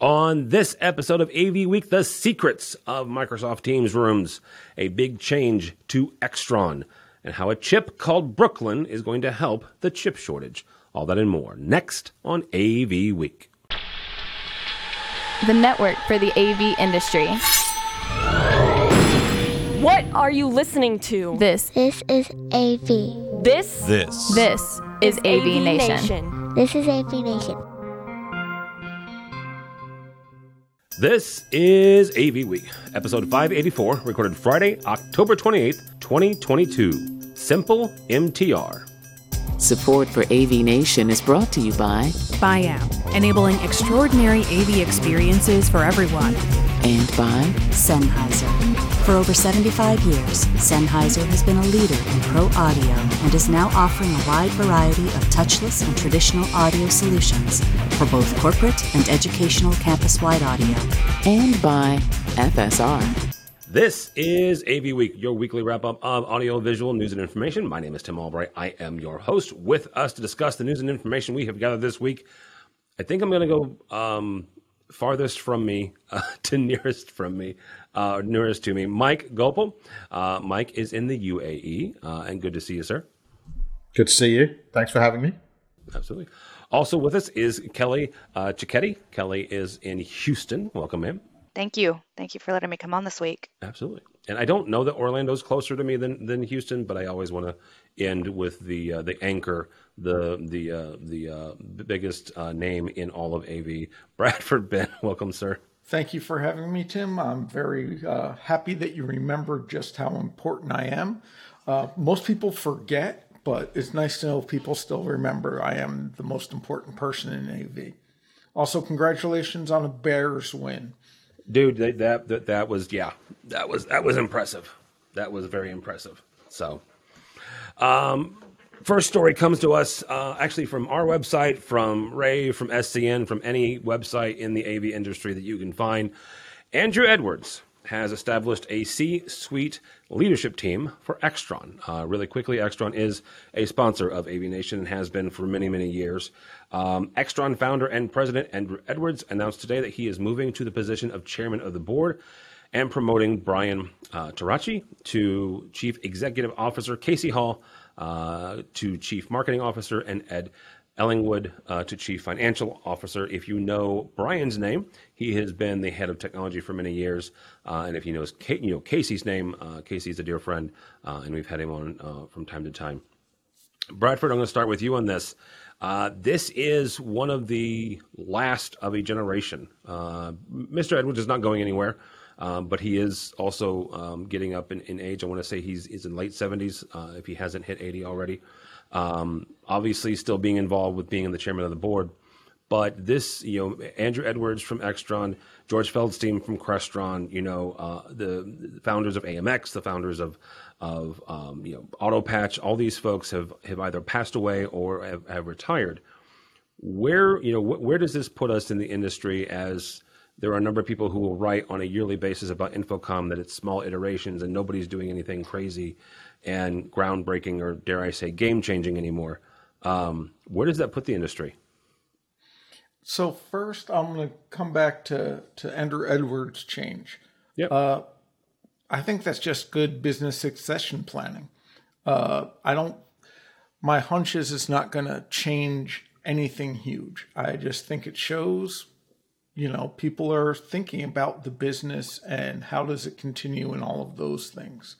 On this episode of AV Week, the secrets of Microsoft Teams rooms, a big change to Extron, and how a chip called Brooklyn is going to help the chip shortage. All that and more next on AV Week. The network for the AV industry. What are you listening to? This, This is AV. This This. this is AV, Nation. This is AV Nation. This is AV Week, episode 584, recorded Friday, October 28th, 2022. Simple MTR. Support for AV Nation is brought to you by Biamp, enabling extraordinary AV experiences for everyone. And by Sennheiser. For over 75 years, Sennheiser has been a leader in pro audio and is now offering a wide variety of touchless and traditional audio solutions for both corporate and educational campus wide audio. and by FSR. This is AV Week, your weekly wrap up of audio, visual, news, and information. My name is Tim Albright. I am your host. With us to discuss the news and information we have gathered this week, I think I'm going to go um, farthest from me uh, to nearest from me, uh, nearest to me. Mike Gopal. Uh, Mike is in the UAE, uh, and good to see you, sir. Good to see you. Thanks for having me. Absolutely. Also with us is Kelly uh, Cicchetti. Kelly is in Houston. Welcome, ma'am. Thank you. Thank you for letting me come on this week. Absolutely. And I don't know that Orlando's closer to me than, than Houston, but I always want to end with the uh, the anchor, the the uh, the uh, biggest uh, name in all of AV, Bradford Benn. Welcome, sir. Thank you for having me, Tim. I'm very uh, happy that you remembered just how important I am. Uh, most people forget, but it's nice to know people still remember I am the most important person in AV. Also, congratulations on a Bears win. Dude, that, that that was yeah, that was that was impressive. That was very impressive. So, um, first story comes to us uh, actually from our website, from Ray, from SCN, from any website in the AV industry that you can find. Andrew Edwards has established a C-suite leadership team for Extron. Uh, really quickly, Extron is a sponsor of AV Nation and has been for many, many years. Um, Extron founder and president Andrew Edwards announced today that he is moving to the position of chairman of the board and promoting Brian uh, Taraci to chief executive officer, Casey Hall uh, to chief marketing officer, and Ed Ellingwood uh, to chief financial officer. If you know Brian's name, he has been the head of technology for many years. Uh, and if you know, Kate, you know Casey's name, uh, Casey's a dear friend, uh, and we've had him on uh, from time to time. Bradford, I'm going to start with you on this. Uh, this is one of the last of a generation. Mr. Edwards is not going anywhere, um, but he is also um, getting up in, in age. I want to say he's, he's in late 70s, uh, if he hasn't hit 80 already. Um, obviously, still being involved with being the chairman of the board. But this, you know, Andrew Edwards from Extron, George Feldstein from Crestron, you know, uh, the, the founders of AMX, the founders of of um, you know AutoPatch, all these folks have have either passed away or have, have retired. Where you know wh- where does this put us in the industry? As there are a number of people who will write on a yearly basis about InfoComm that it's small iterations and nobody's doing anything crazy and groundbreaking or dare I say game changing anymore. Um, where does that put the industry? So first, I'm going to come back to to Andrew Edwards' change. Yep. Uh, I think that's just good business succession planning. Uh, I don't. My hunch is it's not going to change anything huge. I just think it shows, you know, people are thinking about the business and how does it continue and all of those things.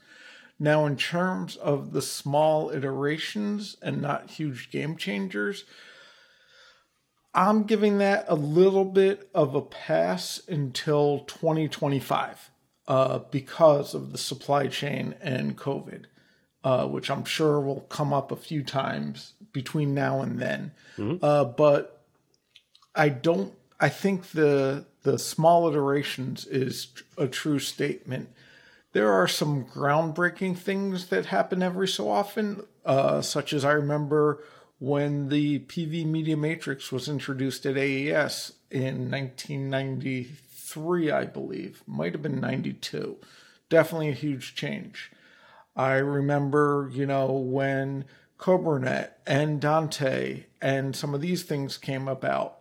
Now, in terms of the small iterations and not huge game changers, I'm giving that a little bit of a pass until 2025 uh, because of the supply chain and COVID, uh, which I'm sure will come up a few times between now and then. Uh, but I don't. I think the the small iterations is a true statement. There are some groundbreaking things that happen every so often, uh, such as I remember when the Peavey Media Matrix was introduced at AES in 1993, I believe. Might have been 92. Definitely a huge change. I remember, you know, when CobraNet and Dante and some of these things came about.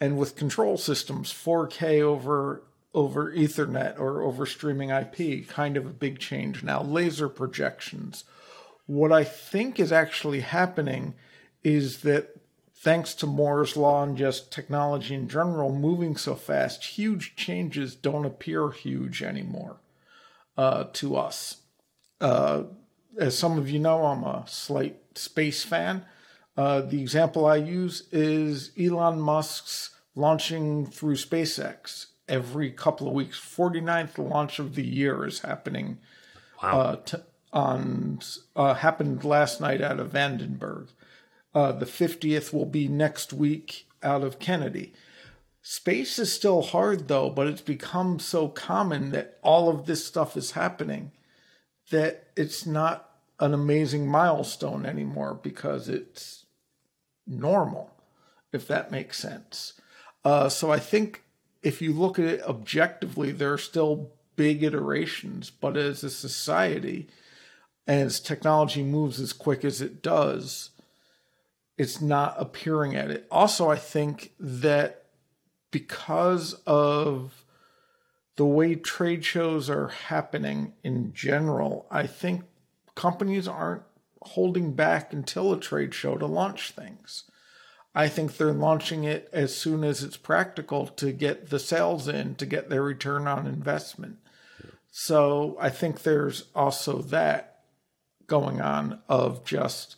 and with control systems, 4K over over Ethernet or over streaming IP, kind of a big change now. Laser projections. What I think is actually happening is that thanks to Moore's law and just technology in general moving so fast, huge changes don't appear huge anymore uh, to us. Uh, as some of you know, I'm a slight space fan. Uh, the example I use is Elon Musk's launching through SpaceX every couple of weeks. 49th launch of the year is happening. Wow. Uh, t- on uh, happened last night out of Vandenberg. Uh, the 50th will be next week out of Kennedy. Space is still hard though, but it's become so common that all of this stuff is happening that it's not an amazing milestone anymore because it's normal, if that makes sense. Uh, so I think if you look at it objectively, there are still big iterations, but as a society, as technology moves as quick as it does, it's not appearing at it. Also, I think that because of the way trade shows are happening in general, I think companies aren't holding back until a trade show to launch things. I think they're launching it as soon as it's practical to get the sales in, to get their return on investment. So I think there's also that going on of just,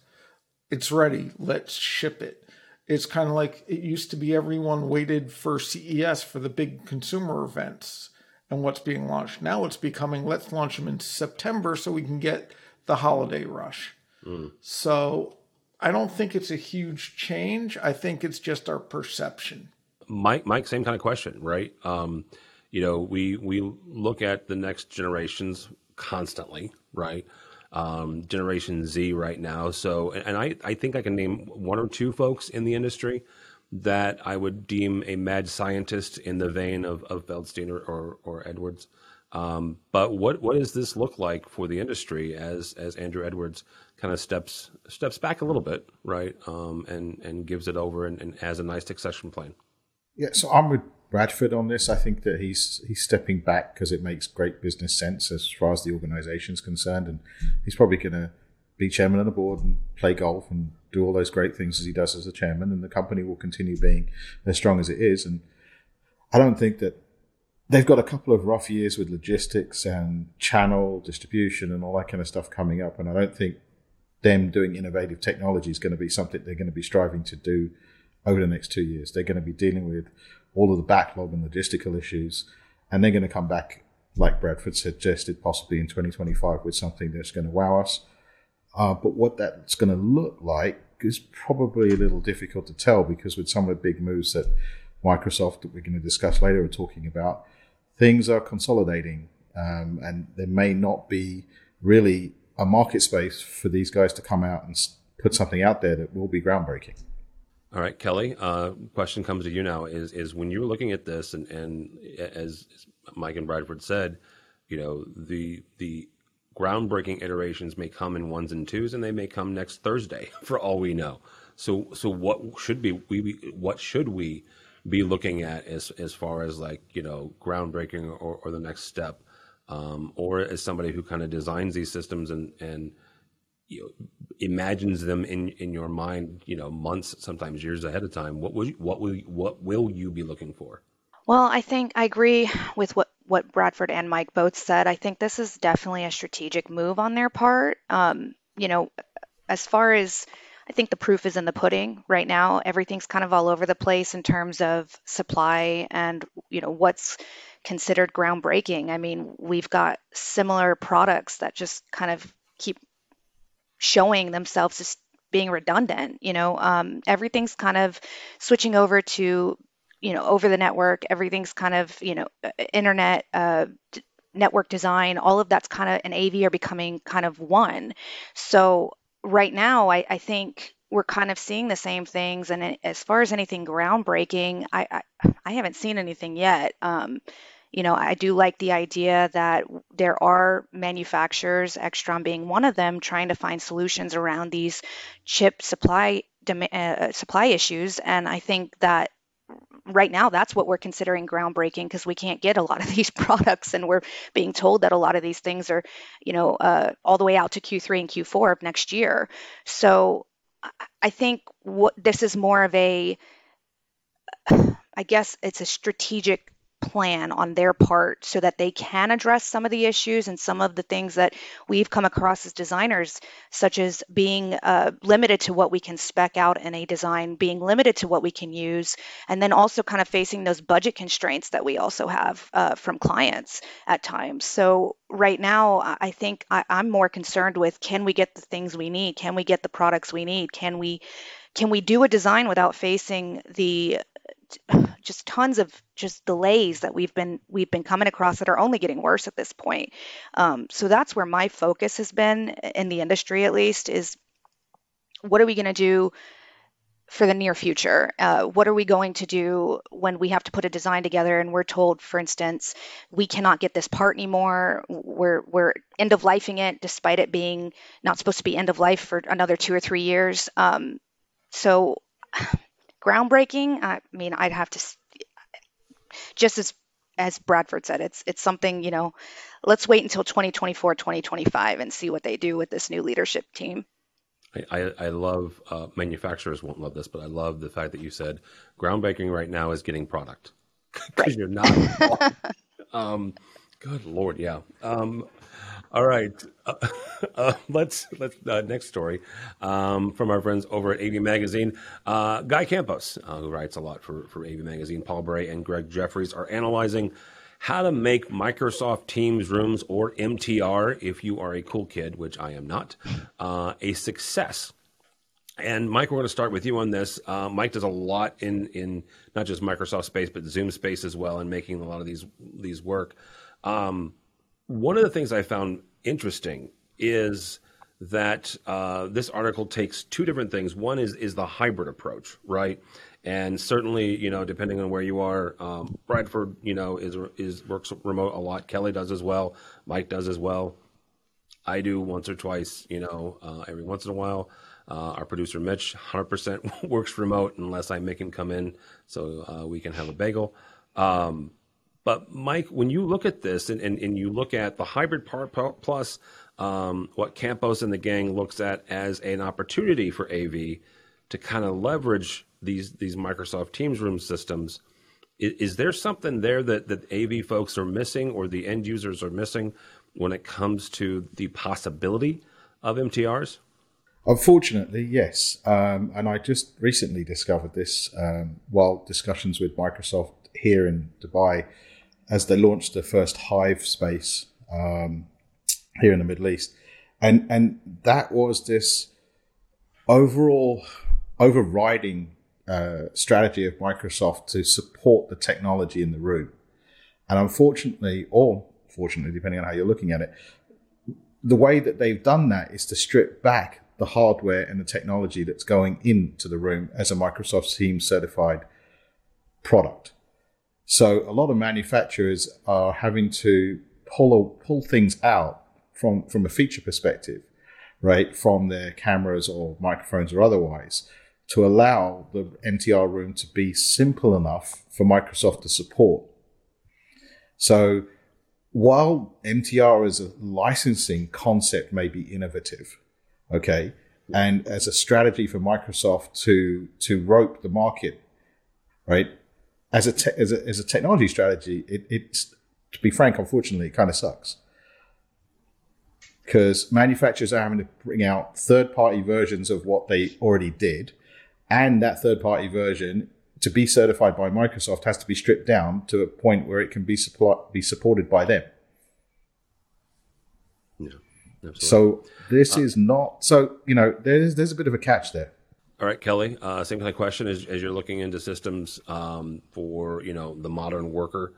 it's ready, let's ship it. It's kind of like it used to be everyone waited for CES for the big consumer events and what's being launched. Now it's becoming let's launch them in September so we can get the holiday rush. Mm. So I don't think it's a huge change. I think it's just our perception. Mike, Mike, same kind of question, right? Um, you know, we we look at the next generations constantly, right? Um, Generation Z right now. So, and I, I think I can name one or two folks in the industry that I would deem a mad scientist in the vein of, of Feldstein or, or, or Edwards. Um, but what what does this look like for the industry as as Andrew Edwards kind of steps steps back a little bit, right, um, and and gives it over and, and has a nice succession plan? Yeah, so I'm with Bradford on this. I think that he's he's stepping back because it makes great business sense as far as the organisation is concerned, and he's probably going to be chairman of the board and play golf and do all those great things as he does as a chairman, and the company will continue being as strong as it is. And I don't think that they've got a couple of rough years with logistics and channel distribution and all that kind of stuff coming up. And I don't think them doing innovative technology is going to be something they're going to be striving to do over the next two years. They're going to be dealing with all of the backlog and logistical issues, and they're going to come back, like Bradford suggested, possibly in 2025 with something that's going to wow us. Uh, but what that's going to look like is probably a little difficult to tell because with some of the big moves that Microsoft that we're going to discuss later are talking about, things are consolidating, um, and there may not be really a market space for these guys to come out and put something out there that will be groundbreaking. All right, Kelly. Uh, question comes to you now: Is is when you're looking at this, and, and as Mike and Bradford said, you know the the groundbreaking iterations may come in ones and twos, and they may come next Thursday, for all we know. So so what should be we what should we be looking at as as far as like you know groundbreaking or, or the next step, um, or as somebody who kind of designs these systems and and you know, imagines them in in your mind, you know, months, sometimes years ahead of time. What will you, what will what will you be looking for? Well, I think I agree with what what Bradford and Mike both said. I think this is definitely a strategic move on their part. Um, you know, as far as I think the proof is in the pudding right now. Everything's kind of all over the place in terms of supply and you know what's considered groundbreaking. I mean, we've got similar products that just kind of keep showing themselves as being redundant. You know, um, everything's kind of switching over to you know over the network. Everything's kind of you know uh, internet. Uh, network design all of that's kind of an av are becoming kind of one so right now, I, I think we're kind of seeing the same things. And as far as anything groundbreaking, I I, I haven't seen anything yet. Um, you know, I do like the idea that there are manufacturers, Extron being one of them, trying to find solutions around these chip supply uh, supply issues. And I think that right now that's what we're considering groundbreaking because we can't get a lot of these products and we're being told that a lot of these things are you know uh, all the way out to q3 and q4 of next year. So i think what this is more of a i guess it's a strategic plan on their part so that they can address some of the issues and some of the things that we've come across as designers, such as being uh, limited to what we can spec out in a design, being limited to what we can use, and then also kind of facing those budget constraints that we also have uh, from clients at times. So right now, I think I, I'm more concerned with can we get the things we need? Can we get the products we need? Can we can we do a design without facing the just tons of just delays that we've been we've been coming across that are only getting worse at this point. Um, so that's where my focus has been in the industry, at least, is what are we going to do for the near future? Uh, what are we going to do when we have to put a design together and we're told, for instance, we cannot get this part anymore? We're we're end of lifing it, despite it being not supposed to be end of life for another two or three years. Um, so groundbreaking. I mean, I'd have to just as as Bradford said, it's it's something you know. Let's wait until 2024, 2025, and see what they do with this new leadership team. I, I, love uh, manufacturers won't love this, but I love the fact that you said ground groundbreaking right now is getting product because right. you're not. um, good lord, yeah. Um, all right, uh, uh, let's let's uh, next story um, from our friends over at AV Magazine. Uh, Guy Campos, uh, who writes a lot for for AV Magazine, Paul Bray and Greg Jeffries are analyzing how to make Microsoft Teams rooms or MTR, if you are a cool kid, which I am not, uh, a success. And Mike, we're going to start with you on this. Mike does a lot in in not just Microsoft space, but Zoom space as well, and making a lot of these these work. Um, one of the things I found interesting is that uh, this article takes two different things. One is is the hybrid approach, right? And certainly, you know, depending on where you are, um, Bradford, you know, is is works remote a lot. Kelly does as well. Mike does as well. I do once or twice, you know, uh, every once in a while. Uh, our producer Mitch, 100% works remote unless I make him come in so uh, we can have a bagel. Um, but Mike, when you look at this and, and, and you look at the hybrid part plus um, what Campos and the gang looks at as an opportunity for AV to kind of leverage these these Microsoft Teams room systems, is, is, there something there that, that AV folks are missing or the end users are missing when it comes to the possibility of MTRs? Unfortunately, yes. Um, and I just recently discovered this um, while discussions with Microsoft here in Dubai as they launched the first Hive space um, here in the Middle East, and and that was this overall overriding uh, strategy of Microsoft to support the technology in the room. And unfortunately, or fortunately, depending on how you're looking at it, the way that they've done that is to strip back the hardware and the technology that's going into the room as a Microsoft Teams certified product. So a lot of manufacturers are having to pull pull things out from from a feature perspective, right, from their cameras or microphones or otherwise, to allow the MTR room to be simple enough for Microsoft to support. So while MTR as a licensing concept may be innovative, okay, and as a strategy for Microsoft to to rope the market, right? As a, te- as a as a technology strategy, it, it's to be frank, unfortunately, it kind of sucks because manufacturers are having to bring out third party versions of what they already did, and that third party version to be certified by Microsoft has to be stripped down to a point where it can be support, be supported by them. Yeah, absolutely. So this uh, is not so you know there's there's a bit of a catch there. All right, Kelly. Uh, same kind of question as, as you're looking into systems um, for you know the modern worker.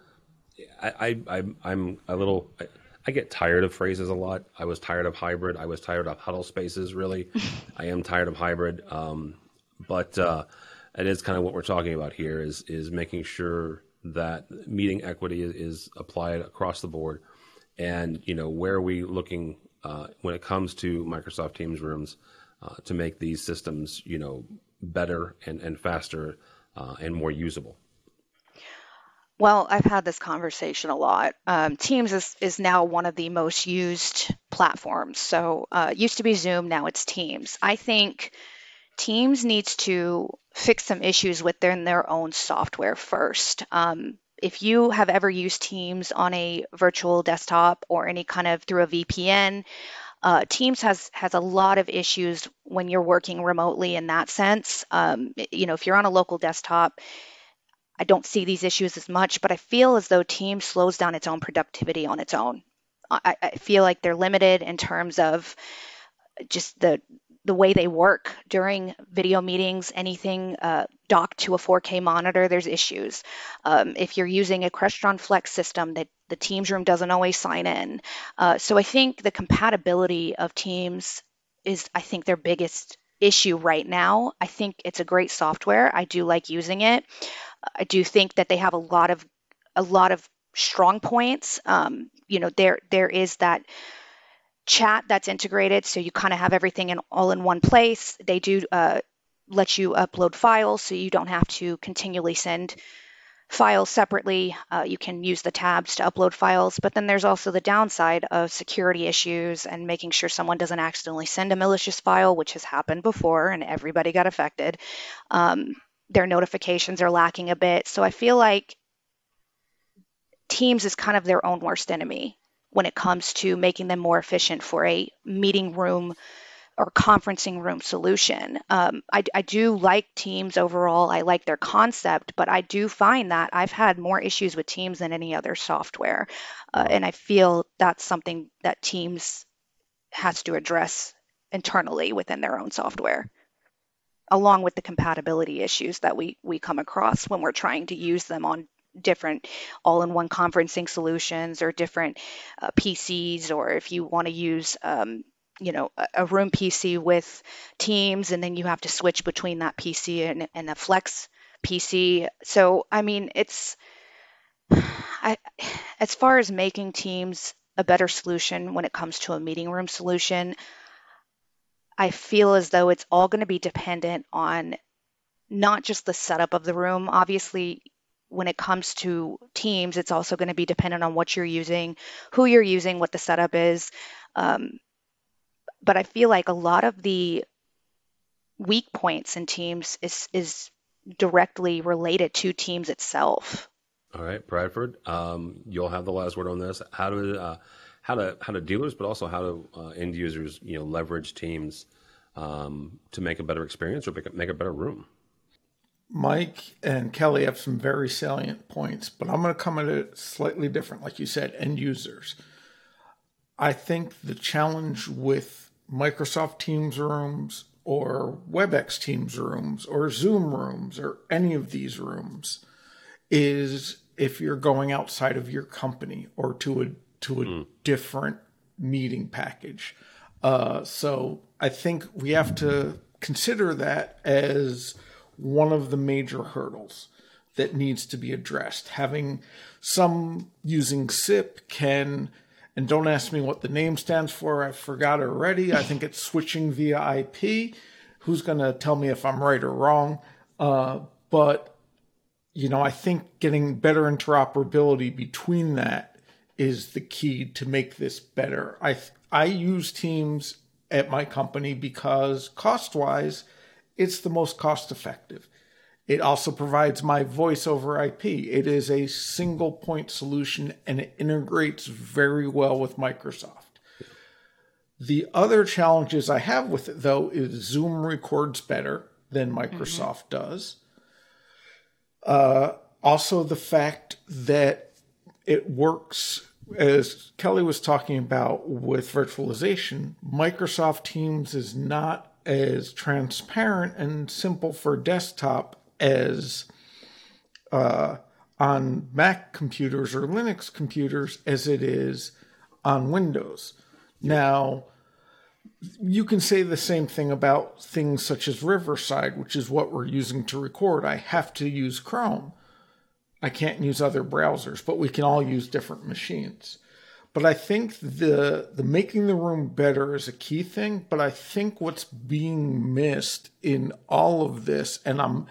I, I I'm a little. I, I, get tired of phrases a lot. I was tired of hybrid. I was tired of huddle spaces. Really, I am tired of hybrid. Um, but uh, it is kind of what we're talking about here. Is is making sure that meeting equity is, is applied across the board, and you know where are we looking uh, when it comes to Microsoft Teams rooms uh, to make these systems, you know, better and, and faster uh, and more usable. Well, I've had this conversation a lot. Um, Teams is, is now one of the most used platforms. So uh, it used to be Zoom, now it's Teams. I think Teams needs to fix some issues within their own software first. Um, if you have ever used Teams on a virtual desktop or any kind of through a VPN, uh, Teams has has a lot of issues when you're working remotely in that sense. Um, you know, if you're on a local desktop, I don't see these issues as much, but I feel as though Teams slows down its own productivity on its own. I, I feel like they're limited in terms of just the the way they work during video meetings, anything uh, docked to a 4K monitor, there's issues. Um, if you're using a Crestron Flex system, that the Teams room doesn't always sign in. Uh, so I think the compatibility of Teams is, I think, their biggest issue right now. I think it's a great software. I do like using it. I do think that they have a lot of a lot of strong points. Um, you know, there there is that chat that's integrated, so you kind of have everything in all in one place. They do uh, let you upload files, so you don't have to continually send files separately. Uh, you can use the tabs to upload files, but then there's also the downside of security issues and making sure someone doesn't accidentally send a malicious file, which has happened before and everybody got affected. Um, their notifications are lacking a bit. So I feel like Teams is kind of their own worst enemy when it comes to making them more efficient for a meeting room or conferencing room solution. Um, I, I, do like Teams overall. I like their concept, but I do find that I've had more issues with Teams than any other software. Uh, and I feel that's something that Teams has to address internally within their own software along with the compatibility issues that we we come across when we're trying to use them on different all-in-one conferencing solutions or different uh, PCs, or if you want to use um, you know a, room PC with Teams, and then you have to switch between that PC and, and Flex PC. So I mean, it's I, as far as making Teams a better solution when it comes to a meeting room solution, I feel as though it's all going to be dependent on not just the setup of the room. Obviously, when it comes to teams, it's also going to be dependent on what you're using, who you're using, what the setup is. Um, but I feel like a lot of the weak points in teams is is directly related to teams itself. All right, Bradford, um, you'll have the last word on this. How do uh, how to how to dealers, but also how to uh, end users, you know, leverage teams um, to make a better experience or make a, make a better room. Mike and Kelly have some very salient points, but I'm going to come at it slightly different. Like you said, end users. I think the challenge with Microsoft Teams rooms or WebEx Teams rooms or Zoom rooms or any of these rooms is if you're going outside of your company or to a to a mm. different meeting package. Uh, so I think we have to consider that as one of the major hurdles that needs to be addressed. Having some using SIP can, and don't ask me what the name stands for, I forgot already. I think it's switching via IP. Who's going to tell me if I'm right or wrong? Uh, but, you know, I think getting better interoperability between that is the key to make this better. I, I use Teams at my company because cost wise, it's the most cost effective. It also provides my voice over IP. It is a single point solution and it integrates very well with Microsoft. The other challenges I have with it, though, is Zoom records better than Microsoft mm-hmm. does. Uh, also, the fact that it works, as Kelly was talking about with virtualization, Microsoft Teams is not as transparent and simple for desktop as uh, on Mac computers or Linux computers as it is on Windows. Now, you can say the same thing about things such as Riverside, which is what we're using to record. I have to use Chrome. I can't use other browsers, but we can all use different machines. But I think the the making the room better is a key thing. But I think what's being missed in all of this, and I'm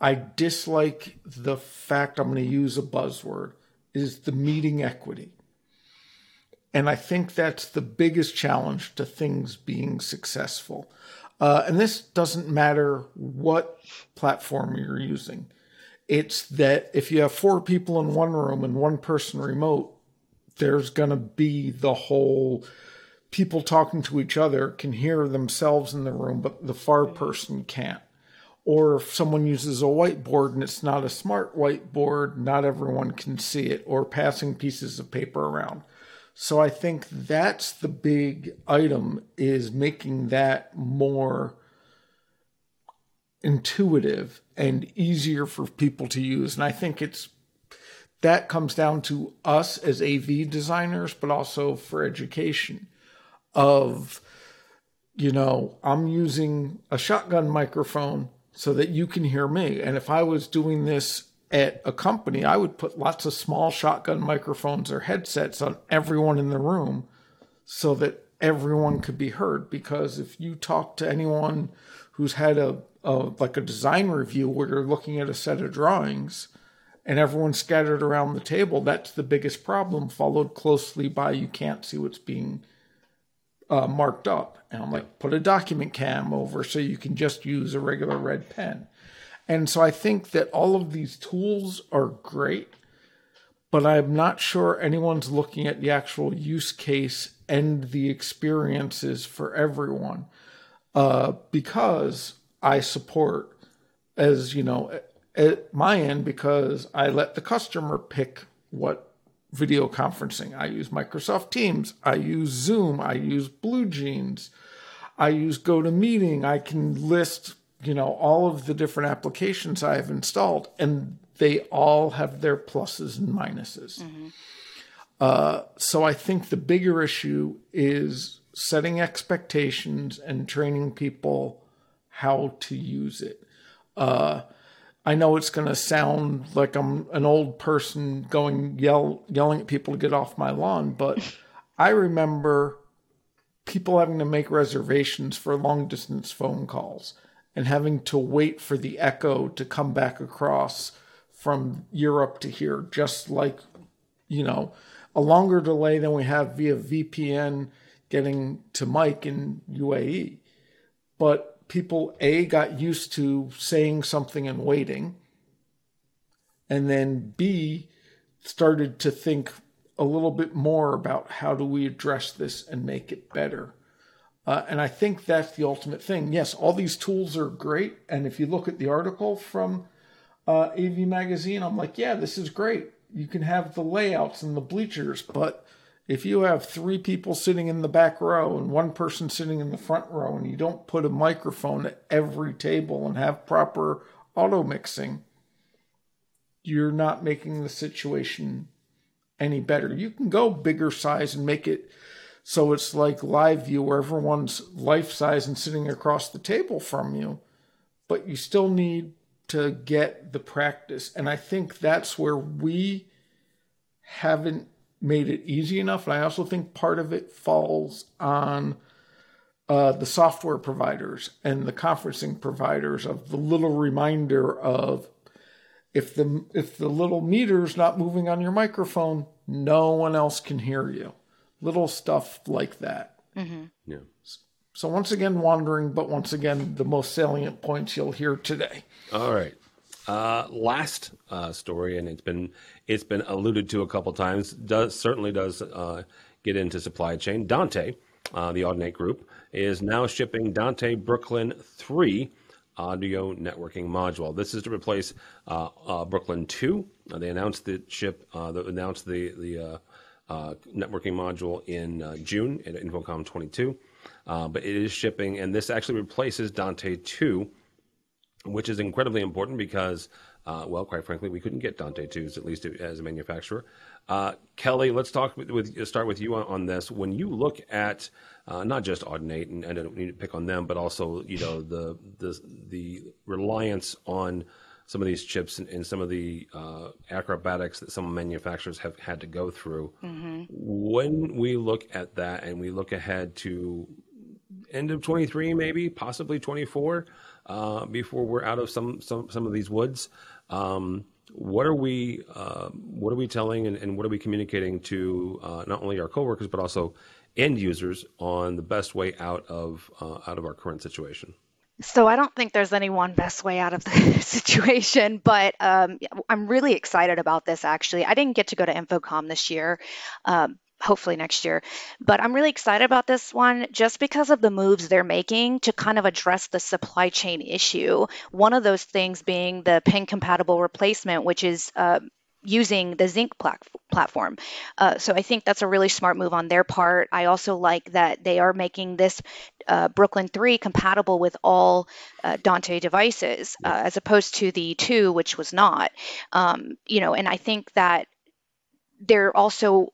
I dislike the fact I'm going to use a buzzword is the meeting equity. And I think that's the biggest challenge to things being successful. Uh, and this doesn't matter what platform you're using. It's that if you have four people in one room and one person remote, there's going to be the whole people talking to each other can hear themselves in the room, but the far person can't. Or if someone uses a whiteboard and it's not a smart whiteboard, not everyone can see it, or passing pieces of paper around. So I think that's the big item is making that more intuitive and easier for people to use. And I think it's that comes down to us as AV designers, but also for education of, you know, I'm using a shotgun microphone so that you can hear me. And if I was doing this at a company, I would put lots of small shotgun microphones or headsets on everyone in the room so that everyone could be heard. Because if you talk to anyone who's had a, a like a design review where you're looking at a set of drawings and everyone's scattered around the table, that's the biggest problem, followed closely by you can't see what's being uh, marked up. And I'm like, put a document cam over so you can just use a regular red pen. And so I think that all of these tools are great, but I'm not sure anyone's looking at the actual use case and the experiences for everyone. Uh, because I support, as you know, at my end, because I let the customer pick what video conferencing. I use Microsoft Teams. I use Zoom. I use BlueJeans. I use GoToMeeting. I can list, you know, all of the different applications I have installed, and they all have their pluses and minuses. Mm-hmm. Uh, so I think the bigger issue is setting expectations and training people how to use it. Uh, I know it's going to sound like I'm an old person going yell yelling at people to get off my lawn, but I remember people having to make reservations for long distance phone calls and having to wait for the echo to come back across from Europe to here, just like, you know, a longer delay than we have via VPN getting to Mike in UAE. But people a got used to saying something and waiting and then b started to think a little bit more about how do we address this and make it better. Uh, and i think that's the ultimate thing. Yes all these tools are great and if you look at the article from uh, av magazine i'm like yeah this is great. You can have the layouts and the bleachers but if you have three people sitting in the back row and one person sitting in the front row and you don't put a microphone at every table and have proper auto mixing, you're not making the situation any better. You can go bigger size and make it so it's like live view where everyone's life size and sitting across the table from you, but you still need to get the practice. And I think that's where we haven't made it easy enough. And I also think part of it falls on uh, the software providers and the conferencing providers of the little reminder of if the if the little meter's not moving on your microphone, no one else can hear you. Little stuff like that. Mm-hmm. Yeah. So once again, wandering, but once again, the most salient points you'll hear today. All right. Uh, last uh, story, and it's been it's been alluded to a couple times. Does certainly does uh, get into supply chain. Dante, uh, the Audinate Group, is now shipping Dante Brooklyn three audio networking module. This is to replace uh, uh, Brooklyn two. they announced the ship. Announced the the networking module in June at InfoComm 22, but it is shipping, and this actually replaces Dante two which is incredibly important because, uh, well, quite frankly, we couldn't get Dante 2s, at least as a manufacturer. Uh, Kelly, let's talk with, with, start with you on, on, this. When you look at uh, not just Audinate, and I don't need to pick on them, but also you know the the the reliance on some of these chips and, and some of the uh, acrobatics that some manufacturers have had to go through. Mm-hmm. When we look at that and we look ahead to end of 23, maybe possibly 24 uh, before we're out of some some some of these woods. Um, what are we uh, what are we telling and, and, what are we communicating to uh, not only our coworkers but also end users on the best way out of uh, out of our current situation? So I don't think there's any one best way out of the situation, but um, I'm really excited about this. Actually, I didn't get to go to InfoComm this year. Um, hopefully next year. But I'm really excited about this one just because of the moves they're making to kind of address the supply chain issue. One of those things being the pin compatible replacement, which is uh, using the Zynq plat- platform. Uh, so I think that's a really smart move on their part. I also like that they are making this uh, Brooklyn 3 compatible with all uh, Dante devices, uh, as opposed to the 2, which was not. Um, you know, and I think that they're also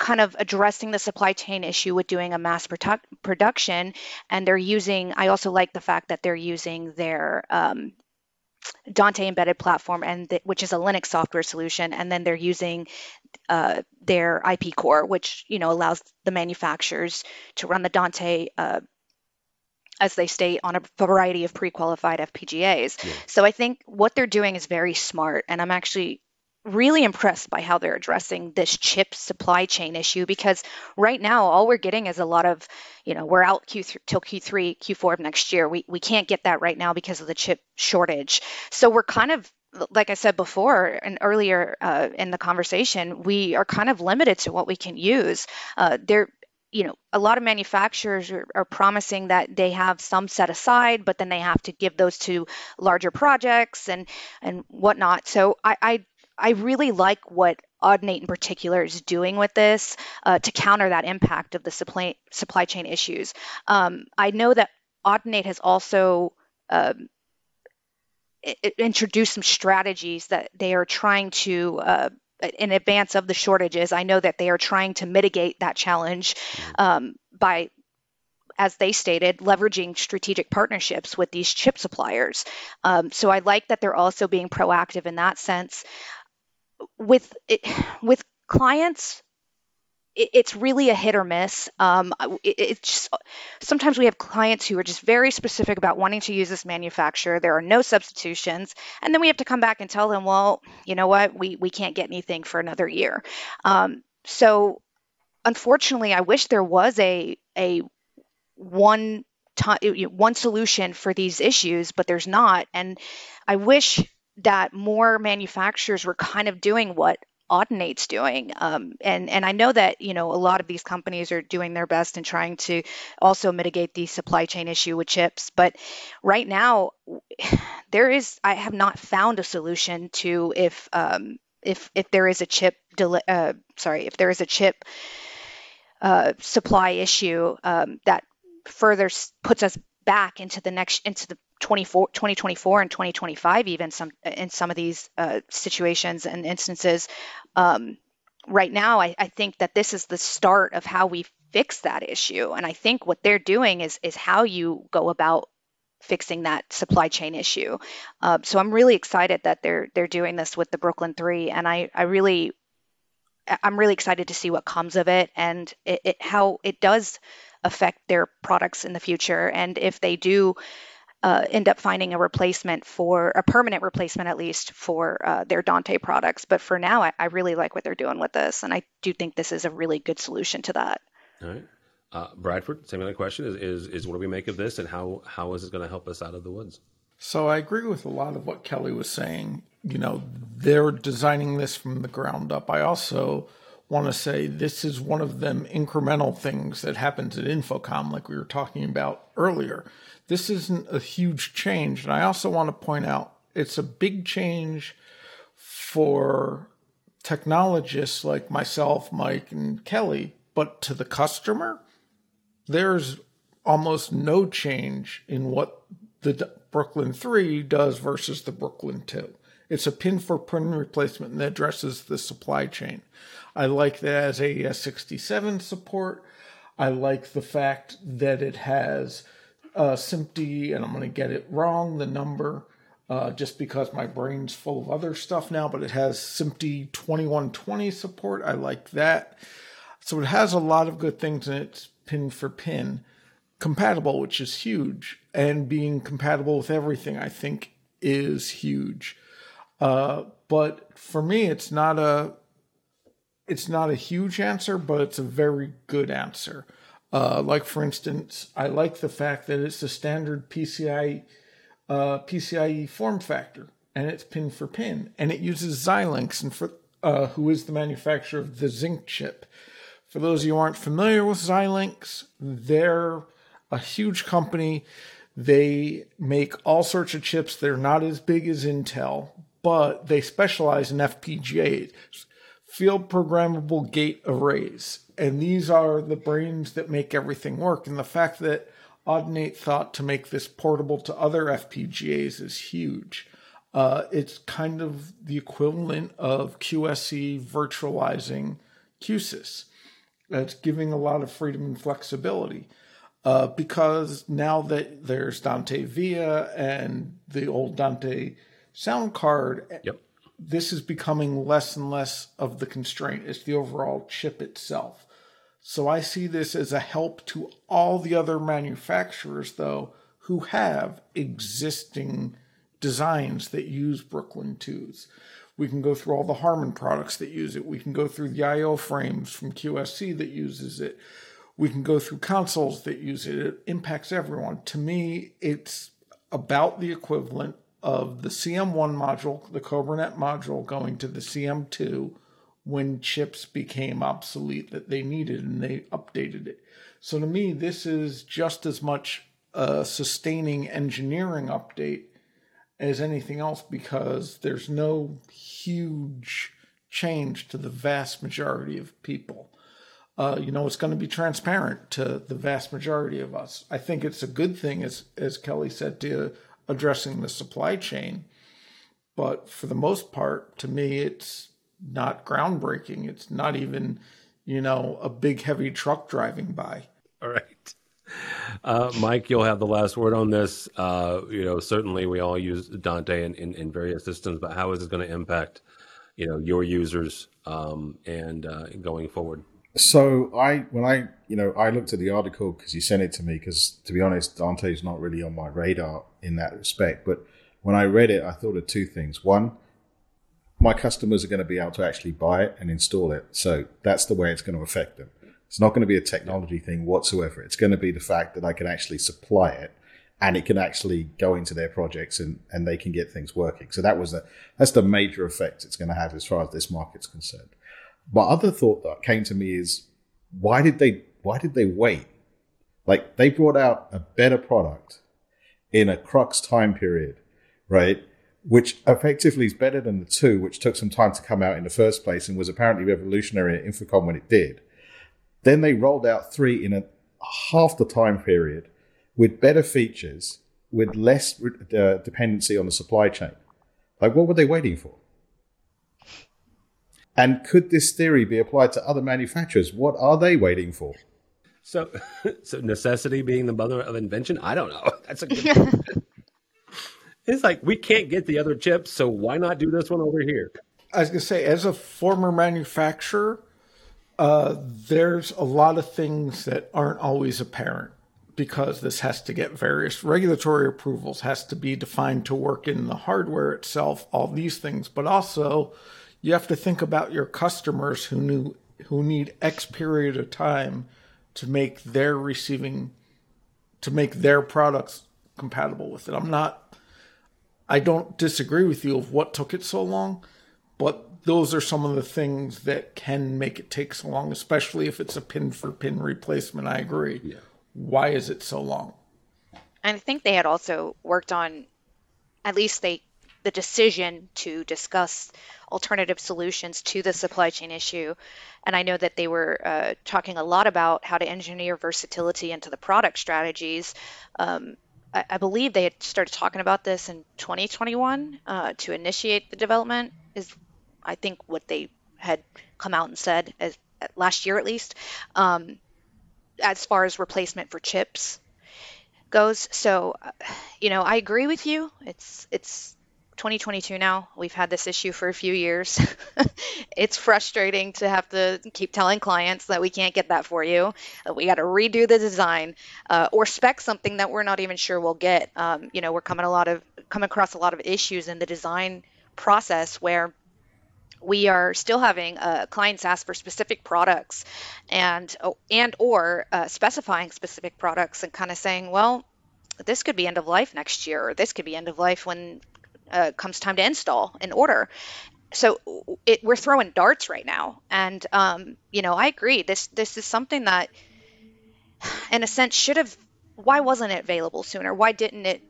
kind of addressing the supply chain issue with doing a mass produ- production and they're using i also like the fact that they're using their um, Dante embedded platform, and the, which is a Linux software solution, and then they're using uh, their IP core, which you know allows the manufacturers to run the Dante. Uh, as they state on a variety of pre-qualified FPGAs. Yeah. So I think what they're doing is very smart, and I'm actually really impressed by how they're addressing this chip supply chain issue because right now all we're getting is a lot of you know we're out Q3 till Q3 Q4 of next year. We we can't get that right now because of the chip shortage. So we're kind of like I said before and earlier uh, in the conversation we are kind of limited to what we can use. Uh, there you know, a lot of manufacturers are, are, promising that they have some set aside, but then they have to give those to larger projects and and whatnot. So I, I I really like what Audinate in particular is doing with this uh, to counter that impact of the supply supply chain issues. Um, I know that Audinate has also um, introduced some strategies that they are trying to. Uh, in advance of the shortages, I know that they are trying to mitigate that challenge mm-hmm. um, by as they stated, leveraging strategic partnerships with these chip suppliers. Um, so I like that they're also being proactive in that sense with it, with clients it's really a hit or miss. Um, it, it's just, sometimes we have clients who are just very specific about wanting to use this manufacturer. There are no substitutions, and then we have to come back and tell them, well, you know what, we we can't get anything for another year. Um, so, unfortunately, I wish there was a a one time one solution for these issues, but there's not, and I wish that more manufacturers were kind of doing what Audinate's doing. Um, and, and I know that, you know, a lot of these companies are doing their best in trying to also mitigate the supply chain issue with chips. But right now, there is, I have not found a solution to if, um, if, if there is a chip, delay, uh, sorry, if there is a chip uh, supply issue um, that further puts us back into the next, into the 2024 and 2025 even some in some of these uh, situations and instances. Um, right now I, I, think that this is the start of how we fix that issue. And i think what they're doing is is how you go about fixing that supply chain issue. Uh, so i'm really excited that they're they're doing this with the brooklyn 3 and i i really i'm really excited to see what comes of it and it, it how it does affect their products in the future and if they do uh, end up finding a replacement for a permanent replacement at least for uh, their Dante products. But for now, I, I, really like what they're doing with this, and I do think this is a really good solution to that. All right, uh, Bradford. Same other question is, is is what do we make of this, and how how is it going to help us out of the woods? So I agree with a lot of what Kelly was saying. You know, they're designing this from the ground up. I also want to say this is one of them incremental things that happens at InfoComm, like we were talking about earlier this isn't a huge change. And I also want to point out it's a big change for technologists like myself, Mike, and Kelly, but to the customer, there's almost no change in what the Brooklyn 3 does versus the Brooklyn 2. It's a pin for pin replacement and addresses the supply chain. I like that as AES67 support. I like the fact that it has uh, and I'm going to get it wrong, the number, uh, just because my brain's full of other stuff now, but it has SMPTE 2120 support. I like that. So it has a lot of good things in it, pin for pin. compatible, which is huge, and being compatible with everything, I think, is huge. Uh, but for me, it's not a it's not a huge answer, but it's a very good answer. Uh, like for instance, I like the fact that it's a standard PCI uh, PCIe form factor, and it's pin for pin, and it uses Xilinx, and for uh, who is the manufacturer of the Zynq chip. For those of you who aren't familiar with Xilinx, they're a huge company. They make all sorts of chips. They're not as big as Intel, but they specialize in FPGAs, field programmable gate arrays. And these are the brains that make everything work. And the fact that Audinate thought to make this portable to other FPGAs is huge. Uh, it's kind of the equivalent of QSC virtualizing Q-SYS. It's giving a lot of freedom and flexibility. Uh, because now that there's Dante Via and the old Dante sound card, yep. This is becoming less and less of the constraint. It's the overall chip itself. So I see this as a help to all the other manufacturers, though, who have existing designs that use Brooklyn 2s. We can go through all the Harman products that use it. We can go through the IO frames from QSC that uses it. We can go through consoles that use it. It impacts everyone. To me, it's about the equivalent of the CM1 module, the CobraNet module, going to the CM2 when chips became obsolete that they needed and they updated it. So to me, this is just as much a sustaining engineering update as anything else because there's no huge change to the vast majority of people. Uh, you know, it's going to be transparent to the vast majority of us. I think it's a good thing, as as Kelly said, to addressing the supply chain. But for the most part, to me, it's not groundbreaking. It's not even, you know, a big heavy truck driving by. All right. Uh, Mike, you'll have the last word on this. Uh, you know, certainly we all use Dante in, in, in various systems, but how is it going to impact, you know, your users um, and uh, going forward? So I, when I, you know, I looked at the article because you sent it to me. Because to be honest, Dante's not really on my radar in that respect. But when I read it, I thought of two things. One, my customers are going to be able to actually buy it and install it. So that's the way it's going to affect them. It's not going to be a technology thing whatsoever. It's going to be the fact that I can actually supply it and it can actually go into their projects and, and they can get things working. So that was the, that's the major effect it's going to have as far as this market's concerned. My other thought that came to me is why did they, why did they wait? Like they brought out a better product in a crux time period, right? which effectively is better than the two, which took some time to come out in the first place and was apparently revolutionary at InfoComm when it did. Then they rolled out three in a half the time period with better features, with less uh, dependency on the supply chain. Like, what were they waiting for? And could this theory be applied to other manufacturers? What are they waiting for? So, so necessity being the mother of invention? I don't know. That's a good. It's like we can't get the other chips, so why not do this one over here? I was gonna say, as a former manufacturer, uh, there's a lot of things that aren't always apparent because this has to get various regulatory approvals, has to be defined to work in the hardware itself, all these things, but also you have to think about your customers who knew who need X period of time to make their receiving to make their products compatible with it. I'm not I don't disagree with you of what took it so long, but those are some of the things that can make it take so long, especially if it's a pin for pin replacement. I agree. Yeah. Why is it so long? And I think they had also worked on, at least they, the decision to discuss alternative solutions to the supply chain issue. And I know that they were uh, talking a lot about how to engineer versatility into the product strategies. Um, I, I believe they had started talking about this in 2021 uh, to initiate the development. Is I think what they had come out and said as last year at least, um, as far as replacement for chips goes. So, you know, I agree with you. It's it's 2022 now. We've had this issue for a few years. it's frustrating to have to keep telling clients that we can't get that for you. We got to redo the design uh, or spec something that we're not even sure we'll get. Um, you know, we're coming a lot of come across a lot of issues in the design process where we are still having uh, clients ask for specific products and oh, and or uh, specifying specific products and kind of saying well this could be end of life next year or this could be end of life when uh, comes time to install an order so it, we're throwing darts right now and um, you know i agree this this is something that in a sense should have why wasn't it available sooner why didn't it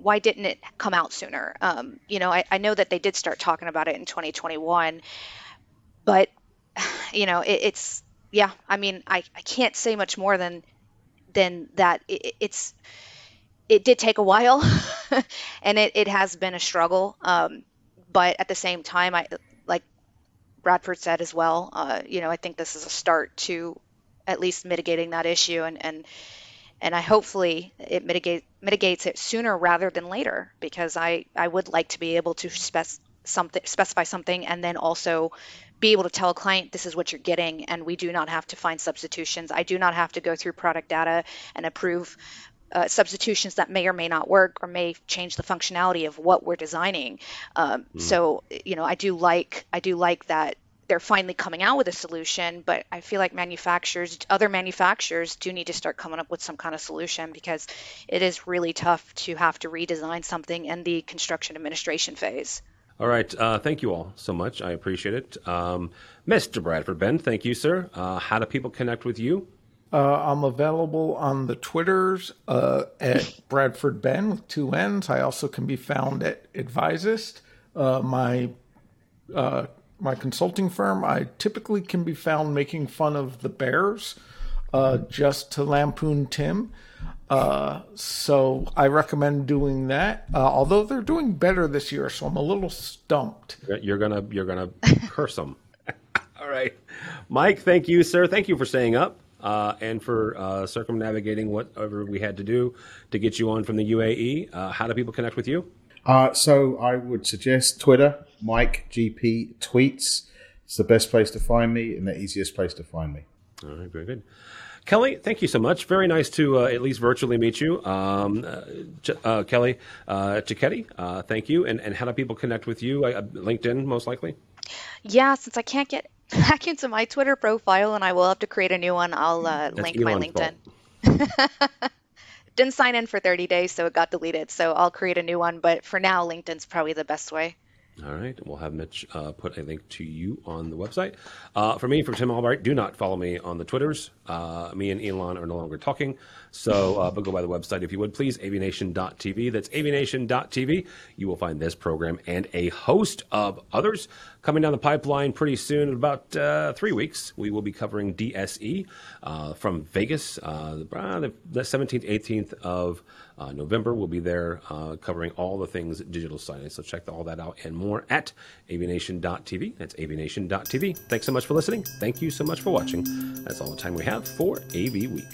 why didn't it come out sooner? Um, you know, I, I, know that they did start talking about it in 2021, but you know, it, it's yeah. I mean, I, I can't say much more than than that. It, it's it did take a while, and it, it has been a struggle. Um, but at the same time, I like Bradford said as well. Uh, you know, I think this is a start to at least mitigating that issue and and and I hopefully it mitigate, mitigates it sooner rather than later because I, I would like to be able to spec something specify something and then also be able to tell a client this is what you're getting and we do not have to find substitutions. I do not have to go through product data and approve uh, substitutions that may or may not work or may change the functionality of what we're designing. Um, mm. So you know I do like I do like that they're finally coming out with a solution, but I feel like manufacturers, other manufacturers, do need to start coming up with some kind of solution because it is really tough to have to redesign something in the construction administration phase. All right. Uh, thank you all so much. I appreciate it. Um, Mr. Bradford Benn, thank you, sir. Uh, how do people connect with you? Uh, I'm available on the Twitters uh, at Bradford Benn with two N's. I also can be found at Advisist. Uh, my uh, my consulting firm, I typically can be found making fun of the Bears uh, just to lampoon Tim. Uh, so I recommend doing that. Uh, although they're doing better this year, so I'm a little stumped. You're gonna you're gonna curse them. All right, Mike. Thank you, sir. Thank you for staying up uh, and for uh, circumnavigating whatever we had to do to get you on from the UAE. Uh, how do people connect with you? Uh, so I would suggest Twitter, Mike GP Tweets. It's the best place to find me and the easiest place to find me. All right, very good. Kelly, thank you so much. Very nice to uh, at least virtually meet you. Um, uh, uh Kelly uh, Cicchetti, uh, thank you. And, and how do people connect with you? Uh, LinkedIn, most likely? Yeah, since I can't get back into my Twitter profile and I will have to create a new one, I'll uh, link my LinkedIn. didn't sign in for 30 days, so it got deleted. So I'll create a new one. But for now, LinkedIn's probably the best way. All right. We'll have Mitch uh, put a link to you on the website. Uh, for me, for Tim Albright, do not follow me on the Twitters. Uh, me and Elon are no longer talking. So, uh, but go by the website if you would, please. AVNation.tv. That's AVNation.tv. You will find this program and a host of others coming down the pipeline pretty soon. In about uh, three weeks, we will be covering DSE uh, from Vegas, the, the 17th, 18th of uh, November, we'll be there uh, covering all the things digital signage. So check all that out and more at AVNation.tv. That's AVNation.tv. Thanks so much for listening. Thank you so much for watching. That's all the time we have for AV Week.